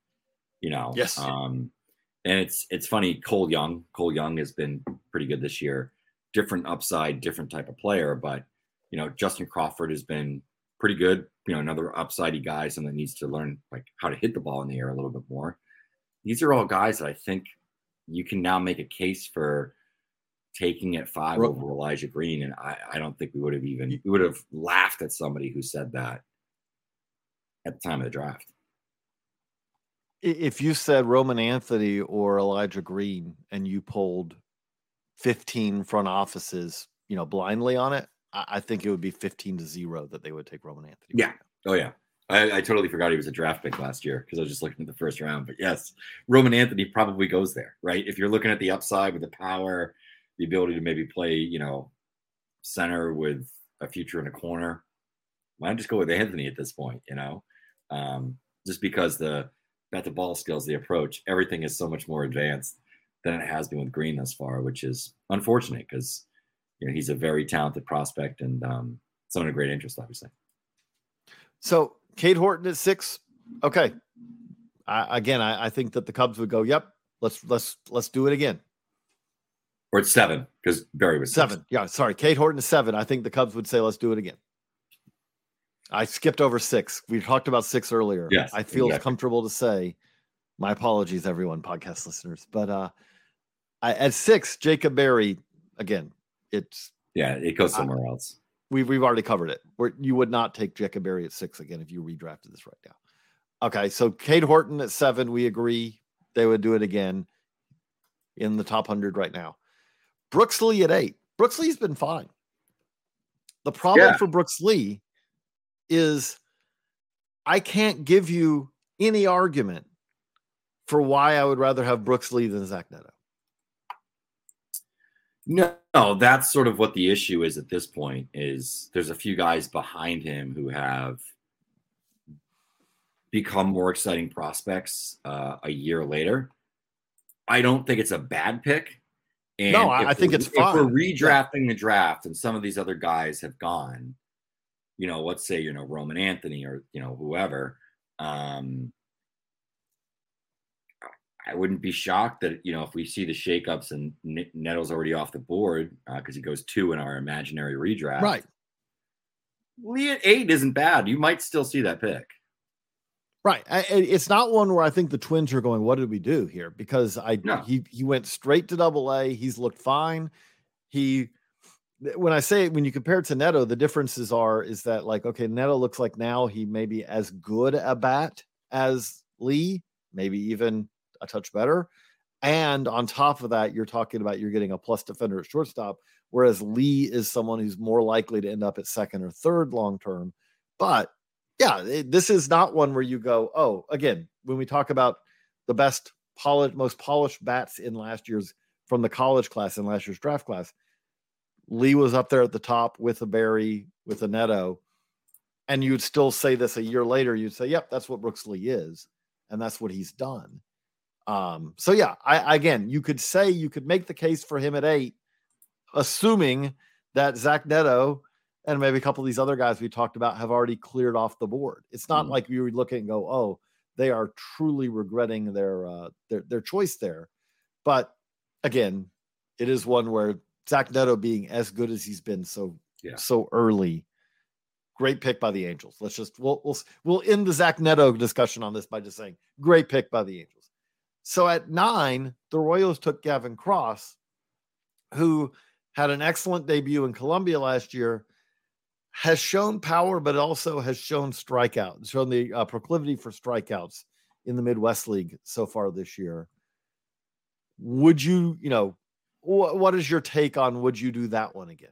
[SPEAKER 3] You know,
[SPEAKER 1] Yes.
[SPEAKER 3] Um, and it's it's funny. Cole Young, Cole Young has been pretty good this year. Different upside, different type of player, but you know, Justin Crawford has been pretty good. You know, another upsidey guy, someone that needs to learn like how to hit the ball in the air a little bit more. These are all guys that I think you can now make a case for taking at five
[SPEAKER 1] Ro-
[SPEAKER 3] over Elijah Green, and I, I don't think we would have even we would have laughed at somebody who said that at the time of the draft.
[SPEAKER 1] If you said Roman Anthony or Elijah Green and you pulled 15 front offices, you know, blindly on it, I, think it would be 15 to zero that they would take Roman Anthony.
[SPEAKER 3] Yeah. Oh yeah. I, I totally forgot he was a draft pick last year because I was just looking at the first round. But yes, Roman Anthony probably goes there, right? If you're looking at the upside with the power, the ability to maybe play, you know, center with a future in a corner, why not just go with Anthony at this point? You know, um, just because the bat the ball skills, the approach, everything is so much more advanced than it has been with Green thus far, which is unfortunate because you know he's a very talented prospect and um, someone of great interest, obviously.
[SPEAKER 1] So Cade Horton at six. Okay. I, again, I, I think that the Cubs would go, "Yep, let's let's let's do it again."
[SPEAKER 3] Or it's seven because Berry was
[SPEAKER 1] seven. Six. Yeah, sorry, Cade Horton is seven. I think the Cubs would say, "Let's do it again." I skipped over six. We talked about six earlier.
[SPEAKER 3] Yes,
[SPEAKER 1] I feel exactly. comfortable to say. My apologies, everyone, podcast listeners. But uh I, at six, Jacob Berry again. It's
[SPEAKER 3] yeah, it goes somewhere I, else.
[SPEAKER 1] We've we've already covered it. Where you would not take Jacob Berry at six again if you redrafted this right now. Okay, so Cade Horton at seven, we agree they would do it again in the top hundred right now. Brooks Lee at eight. Brooks Lee's been fine. The problem yeah. for Brooks Lee is I can't give you any argument for why I would rather have Brooks Lee than Zach Neto.
[SPEAKER 3] No, no, that's sort of what the issue is at this point. Is there's a few guys behind him who have become more exciting prospects uh, a year later. I don't think it's a bad pick.
[SPEAKER 1] And no, I, I think it's
[SPEAKER 3] fine. If we're redrafting the draft and some of these other guys have gone, you know, let's say, you know, Roman Anthony or, you know, whoever, um, I wouldn't be shocked that, you know, if we see the shakeups and Neto's already off the board because uh, he goes two in our imaginary redraft.
[SPEAKER 1] Right.
[SPEAKER 3] Lee at eight isn't bad. You might still see that pick.
[SPEAKER 1] Right. It's not one where I think the Twins are going, what did we do here? Because I no. he he went straight to double A. He's looked fine. He when I say when you compare it to Neto, the differences are is that like okay, Neto looks like now he may be as good a bat as Lee, maybe even a touch better. And on top of that, you're talking about you're getting a plus defender at shortstop, whereas Lee is someone who's more likely to end up at second or third long term. But yeah, it, this is not one where you go, oh, again, when we talk about the best polished, most polished bats in last year's from the college class in last year's draft class, Lee was up there at the top with a Berry, with a Neto, and you'd still say this a year later. You'd say, "Yep, that's what Brooks Lee is, and that's what he's done." Um, so yeah, I again, you could say you could make the case for him at eight, assuming that Zach Neto and maybe a couple of these other guys we talked about have already cleared off the board. It's not mm-hmm. like you would look at and go, "Oh, they are truly regretting their uh, their their choice there." But again, it is one where Zach Neto being as good as he's been so yeah. so early. Great pick by the Angels. Let's just we'll we'll we'll end the Zach Neto discussion on this by just saying great pick by the Angels. So at nine, the Royals took Gavin Cross, who had an excellent debut in Columbia last year, has shown power, but also has shown strikeout, shown the uh, proclivity for strikeouts in the Midwest League so far this year. Would you, you know, what is your take on would you do that one again?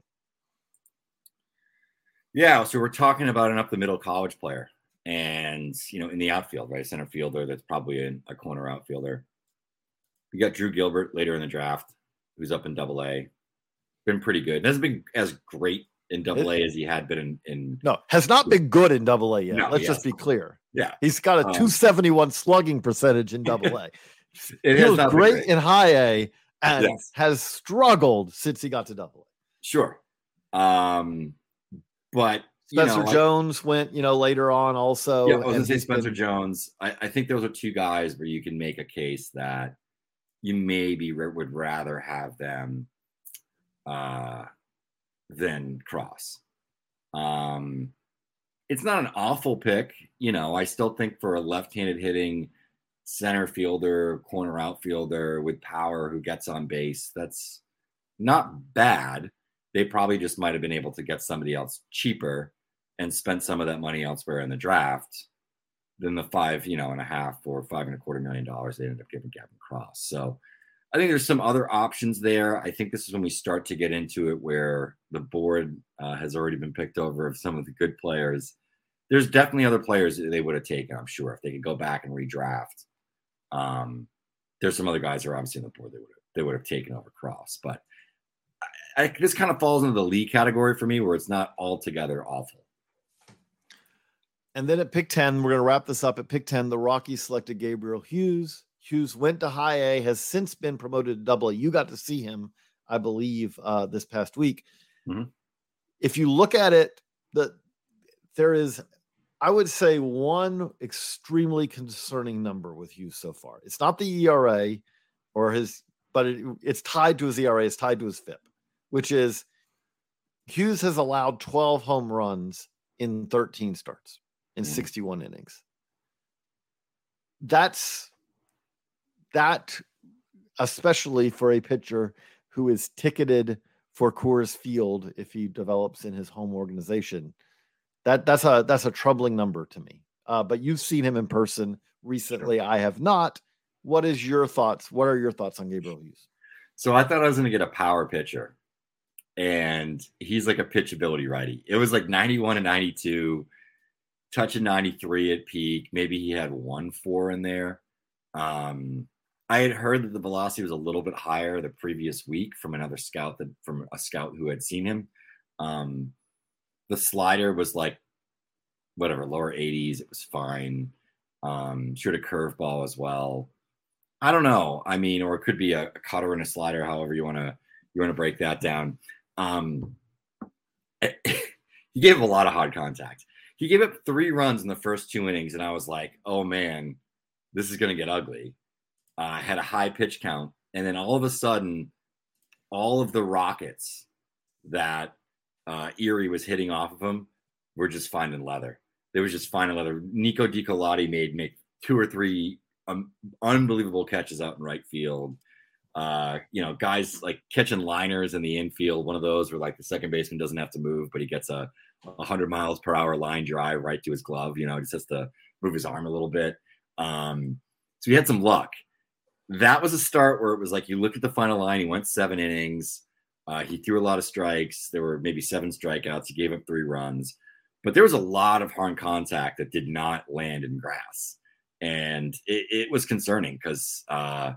[SPEAKER 3] Yeah, so we're talking about an up the middle college player, and you know, in the outfield, right, center fielder that's probably in a corner outfielder. You got Drew Gilbert later in the draft, who's up in Double A, been pretty good. Hasn't been as great in Double A as he had been in, in.
[SPEAKER 1] No, has not been good in Double A yet. No, Let's just be clear.
[SPEAKER 3] Yeah,
[SPEAKER 1] he's got a um, 271 slugging percentage in Double A. he was great, great in High A and yes. has struggled since he got to double A.
[SPEAKER 3] Sure. Um, but
[SPEAKER 1] Spencer
[SPEAKER 3] know,
[SPEAKER 1] Jones I, went, you know, later on also.
[SPEAKER 3] Yeah, I was gonna say Spencer been, Jones. I, I, think those are two guys where you can make a case that you maybe would rather have them uh, than Cross. Um, it's not an awful pick, you know. I still think for a left-handed hitting center fielder, corner outfielder with power who gets on base. That's not bad. They probably just might have been able to get somebody else cheaper and spent some of that money elsewhere in the draft than the five, you know, and a half or five and a quarter million dollars they ended up giving Gavin Cross. So I think there's some other options there. I think this is when we start to get into it where the board uh, has already been picked over of some of the good players. There's definitely other players that they would have taken, I'm sure, if they could go back and redraft. Um, there's some other guys who are obviously on the board they would have they would have taken over Cross, but I, I, this kind of falls into the Lee category for me, where it's not altogether awful.
[SPEAKER 1] And then at pick 10, we're going to wrap this up. At pick 10, the Rockies selected Gabriel Hughes. Hughes went to high A, has since been promoted to double A. You got to see him, I believe, uh, this past week.
[SPEAKER 3] Mhm.
[SPEAKER 1] If you look at it, the there is, I would say, one extremely concerning number with Hughes so far. It's not the ERA or his, but it, it's tied to his ERA, it's tied to his FIP, which is Hughes has allowed 12 home runs in 13 starts in
[SPEAKER 3] Mhm.
[SPEAKER 1] 61 innings. That's that, especially for a pitcher who is ticketed for Coors Field if he develops in his home organization. That that's a that's a troubling number to me. Uh, but you've seen him in person recently. I have not. What is your thoughts? What are your thoughts on Gabriel Hughes?
[SPEAKER 3] So I thought I was going to get a power pitcher, and he's like a pitchability righty. It was like 91 and 92, touching 93 at peak. Maybe he had one four in there. Um, I had heard that the velocity was a little bit higher the previous week from another scout that from a scout who had seen him. Um, the slider was like whatever lower 80s. It was fine. Um, should a curveball as well. I don't know. I mean, or it could be a, a cutter and a slider, however you want to you want to break that down. Um, he gave a lot of hard contact. He gave up three runs in the first two innings, and I was like, "Oh man, this is going to get ugly." Uh, had a high pitch count, and then all of a sudden, all of the rockets that uh, Erie was hitting off of him were just finding leather. They was just finding leather. Nico DiColati made make two or three um, unbelievable catches out in right field. Uh, you know, guys like catching liners in the infield. One of those where like the second baseman doesn't have to move, but he gets a, a hundred miles per hour line drive right to his glove. You know, he just has to move his arm a little bit. Um, so he had some luck. That was a start where it was like you look at the final line. He went seven innings. Uh, he threw a lot of strikes. There were maybe seven strikeouts. He gave up three runs, but there was a lot of hard contact that did not land in grass, and it, it was concerning because uh,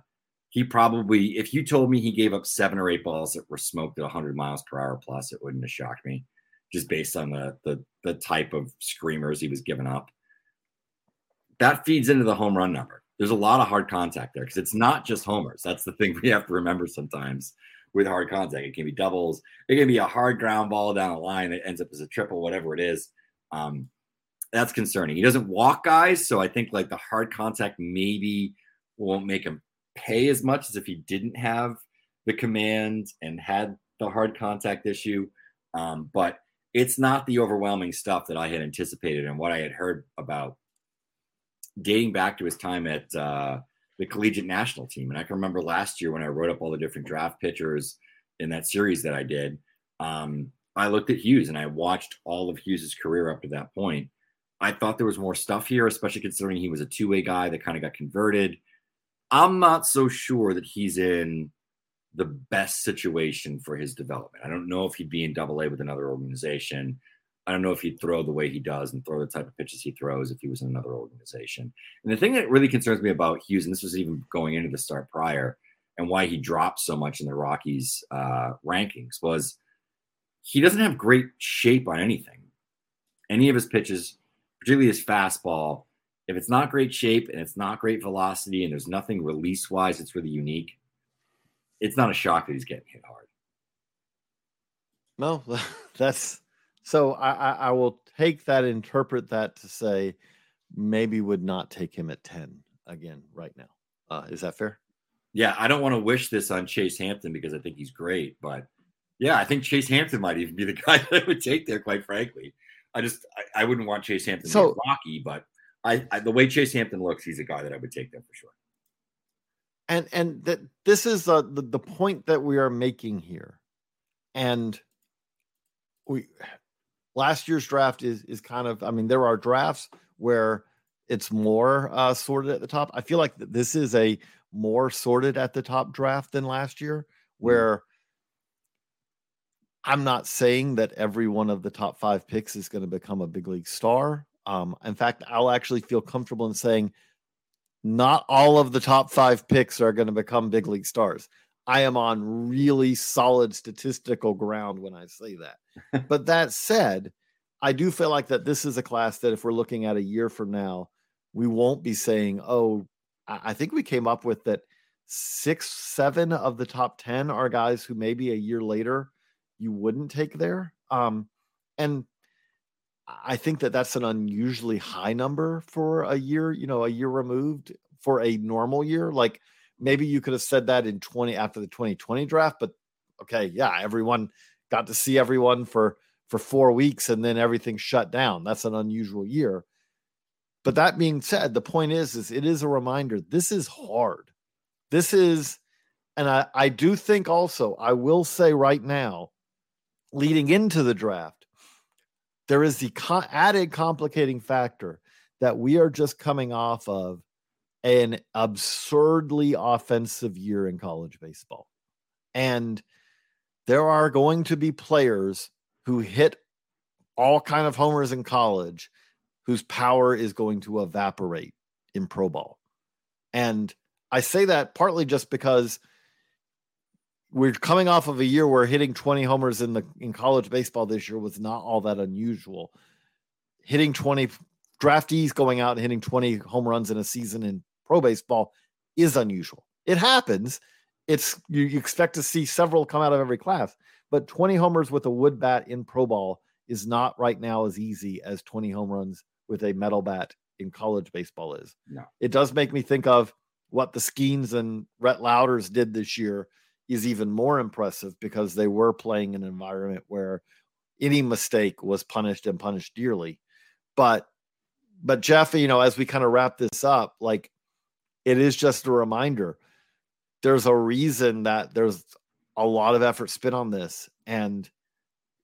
[SPEAKER 3] he probably, if you told me he gave up seven or eight balls that were smoked at 100 miles per hour plus, it wouldn't have shocked me, just based on the the, the type of screamers he was giving up. That feeds into the home run number. There's a lot of hard contact there because it's not just homers. That's the thing we have to remember sometimes with hard contact. It can be doubles. It can be a hard ground ball down the line that ends up as a triple, whatever it is. Um, that's concerning. He doesn't walk guys, so I think like the hard contact maybe won't make him pay as much as if he didn't have the command and had the hard contact issue. Um, but it's not the overwhelming stuff that I had anticipated and what I had heard about dating back to his time at uh, the collegiate national team. And I can remember last year when I wrote up all the different draft pitchers in that series that I did. Um, I looked at Hughes and I watched all of Hughes's career up to that point. I thought there was more stuff here, especially considering he was a two way guy that kind of got converted. I'm not so sure that he's in the best situation for his development. I don't know if he'd be in double A with another organization. I don't know if he'd throw the way he does and throw the type of pitches he throws if he was in another organization. And the thing that really concerns me about Hughes, and this was even going into the start prior, and why he dropped so much in the Rockies uh, rankings was he doesn't have great shape on anything. Any of his pitches, particularly his fastball, if it's not great shape and it's not great velocity and there's nothing release wise that's really unique, it's not a shock that he's getting hit hard.
[SPEAKER 1] No, that's so I, I, I will take that, interpret that to say maybe would not take him at 10 again right now. Uh, is that fair?
[SPEAKER 3] Yeah, I don't want to wish this on Chase Hampton because I think he's great, but yeah, I think Chase Hampton might even be the guy that I would take there, quite frankly. I just I, I wouldn't want Chase Hampton
[SPEAKER 1] So-
[SPEAKER 3] to be rocky, but I, I the way Chase Hampton looks, he's a guy that I would take there for sure.
[SPEAKER 1] And and that this is uh, the the point that we are making here. And we last year's draft is is kind of i mean there are drafts where it's more uh sorted at the top. I feel like this is a more sorted at the top draft than last year where i'm not saying that every one of the top five picks is going to become a big league star. Um in fact i'll actually feel comfortable in saying not all of the top five picks are going to become big league stars. I am on really solid statistical ground when I say that. but that said, I do feel like that this is a class that if we're looking at a year from now, we won't be saying, oh, I think we came up with that six, seven of the top 10 are guys who maybe a year later you wouldn't take there. Um, and I think that that's an unusually high number for a year, you know, a year removed for a normal year. Like maybe you could have said that in 20 after the 2020 draft, but okay, yeah, everyone got to see everyone for for 4 weeks and then everything shut down. That's an unusual year. But that being said, the point is is it is a reminder this is hard. This is and I I do think also I will say right now leading into the draft there is the co- added complicating factor that we are just coming off of an absurdly offensive year in college baseball. And there are going to be players who hit all kind of homers in college whose power is going to evaporate in pro ball. And I say that partly just because we're coming off of a year where hitting 20 homers in the in college baseball this year was not all that unusual. Hitting 20 draftees going out and hitting 20 home runs in a season in pro baseball is unusual. It happens. It's you, you expect to see several come out of every class, but 20 homers with a wood bat in pro ball is not right now as easy as 20 home runs with a metal bat in college baseball is.
[SPEAKER 3] No.
[SPEAKER 1] It does make me think of what the Skenes and Rhett Lowders did this year is even more impressive because they were playing an environment where any mistake was punished and punished dearly. But but Geoff, you know, as we kind of wrap this up, like it is just a reminder there's a reason that there's a lot of effort spent on this and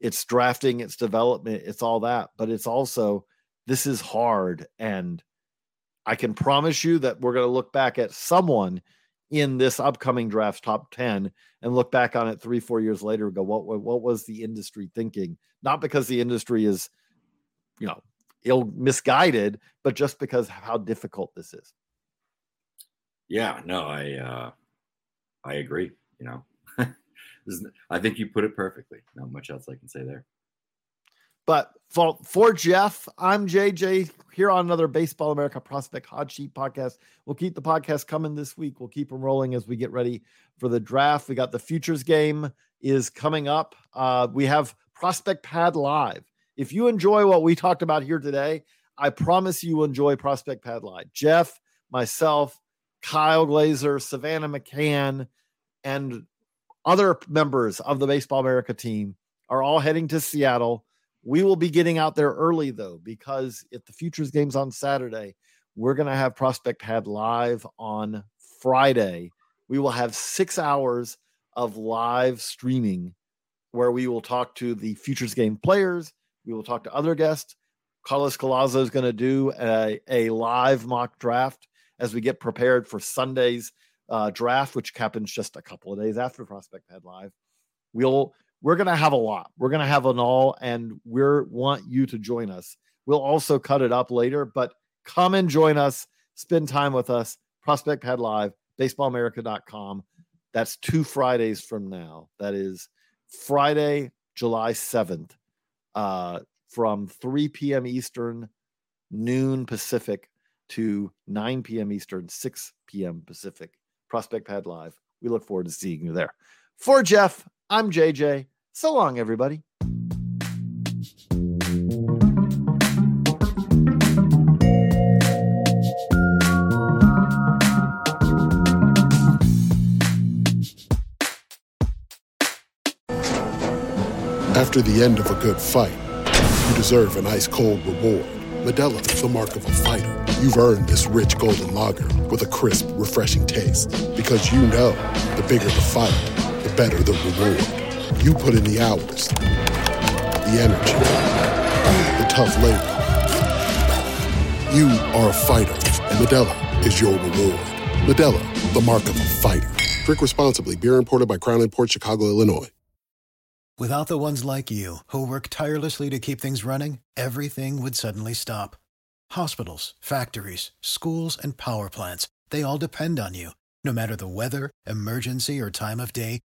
[SPEAKER 1] it's drafting, it's development, it's all that, but it's also this is hard and I can promise you that we're going to look back at someone in this upcoming draft top 10 and look back on it three four years later and go what, what what was the industry thinking not because the industry is you know ill misguided but just because how difficult this is
[SPEAKER 3] Yeah, no, I uh I agree, you know. I think you put it perfectly. Not much else I can say there.
[SPEAKER 1] But for, for Geoff, I'm JJ here on another Baseball America Prospect Hot Sheet podcast. We'll keep the podcast coming this week. We'll keep them rolling as we get ready for the draft. We got the futures game is coming up. Uh, we have Prospect Pad Live. If you enjoy what we talked about here today, I promise you will enjoy Prospect Pad Live. Geoff, myself, Kyle Glaser, Savannah McCann, and other members of the Baseball America team are all heading to Seattle. We will be getting out there early though, because if the futures game's on Saturday, we're going to have Prospect Pad live on Friday. We will have six hours of live streaming where we will talk to the futures game players. We will talk to other guests. Carlos Collazo is going to do a, a live mock draft as we get prepared for Sunday's uh, draft, which happens just a couple of days after Prospect Pad Live. We'll we're gonna have a lot. We're gonna have an all, and we're want you to join us. We'll also cut it up later, but come and join us, spend time with us. Prospect Pad Live, baseballamerica.com. That's two Fridays from now. That is Friday, July 7th, uh, from 3 p.m. Eastern, noon Pacific to 9 p.m. Eastern, 6 p.m. Pacific. Prospect Pad Live. We look forward to seeing you there. For Geoff, I'm JJ. So long, everybody.
[SPEAKER 4] After the end of a good fight, you deserve an ice cold reward. Modelo is the mark of a fighter. You've earned this rich golden lager with a crisp, refreshing taste. Because you know the bigger the fight, the better the reward. You put in the hours, the energy, the tough labor. You are a fighter, and Modelo is your reward. Modelo, the mark of a fighter. Drink responsibly. Beer imported by Crown Port Chicago, Illinois.
[SPEAKER 5] Without the ones like you, who work tirelessly to keep things running, everything would suddenly stop. Hospitals, factories, schools, and power plants, they all depend on you. No matter the weather, emergency, or time of day,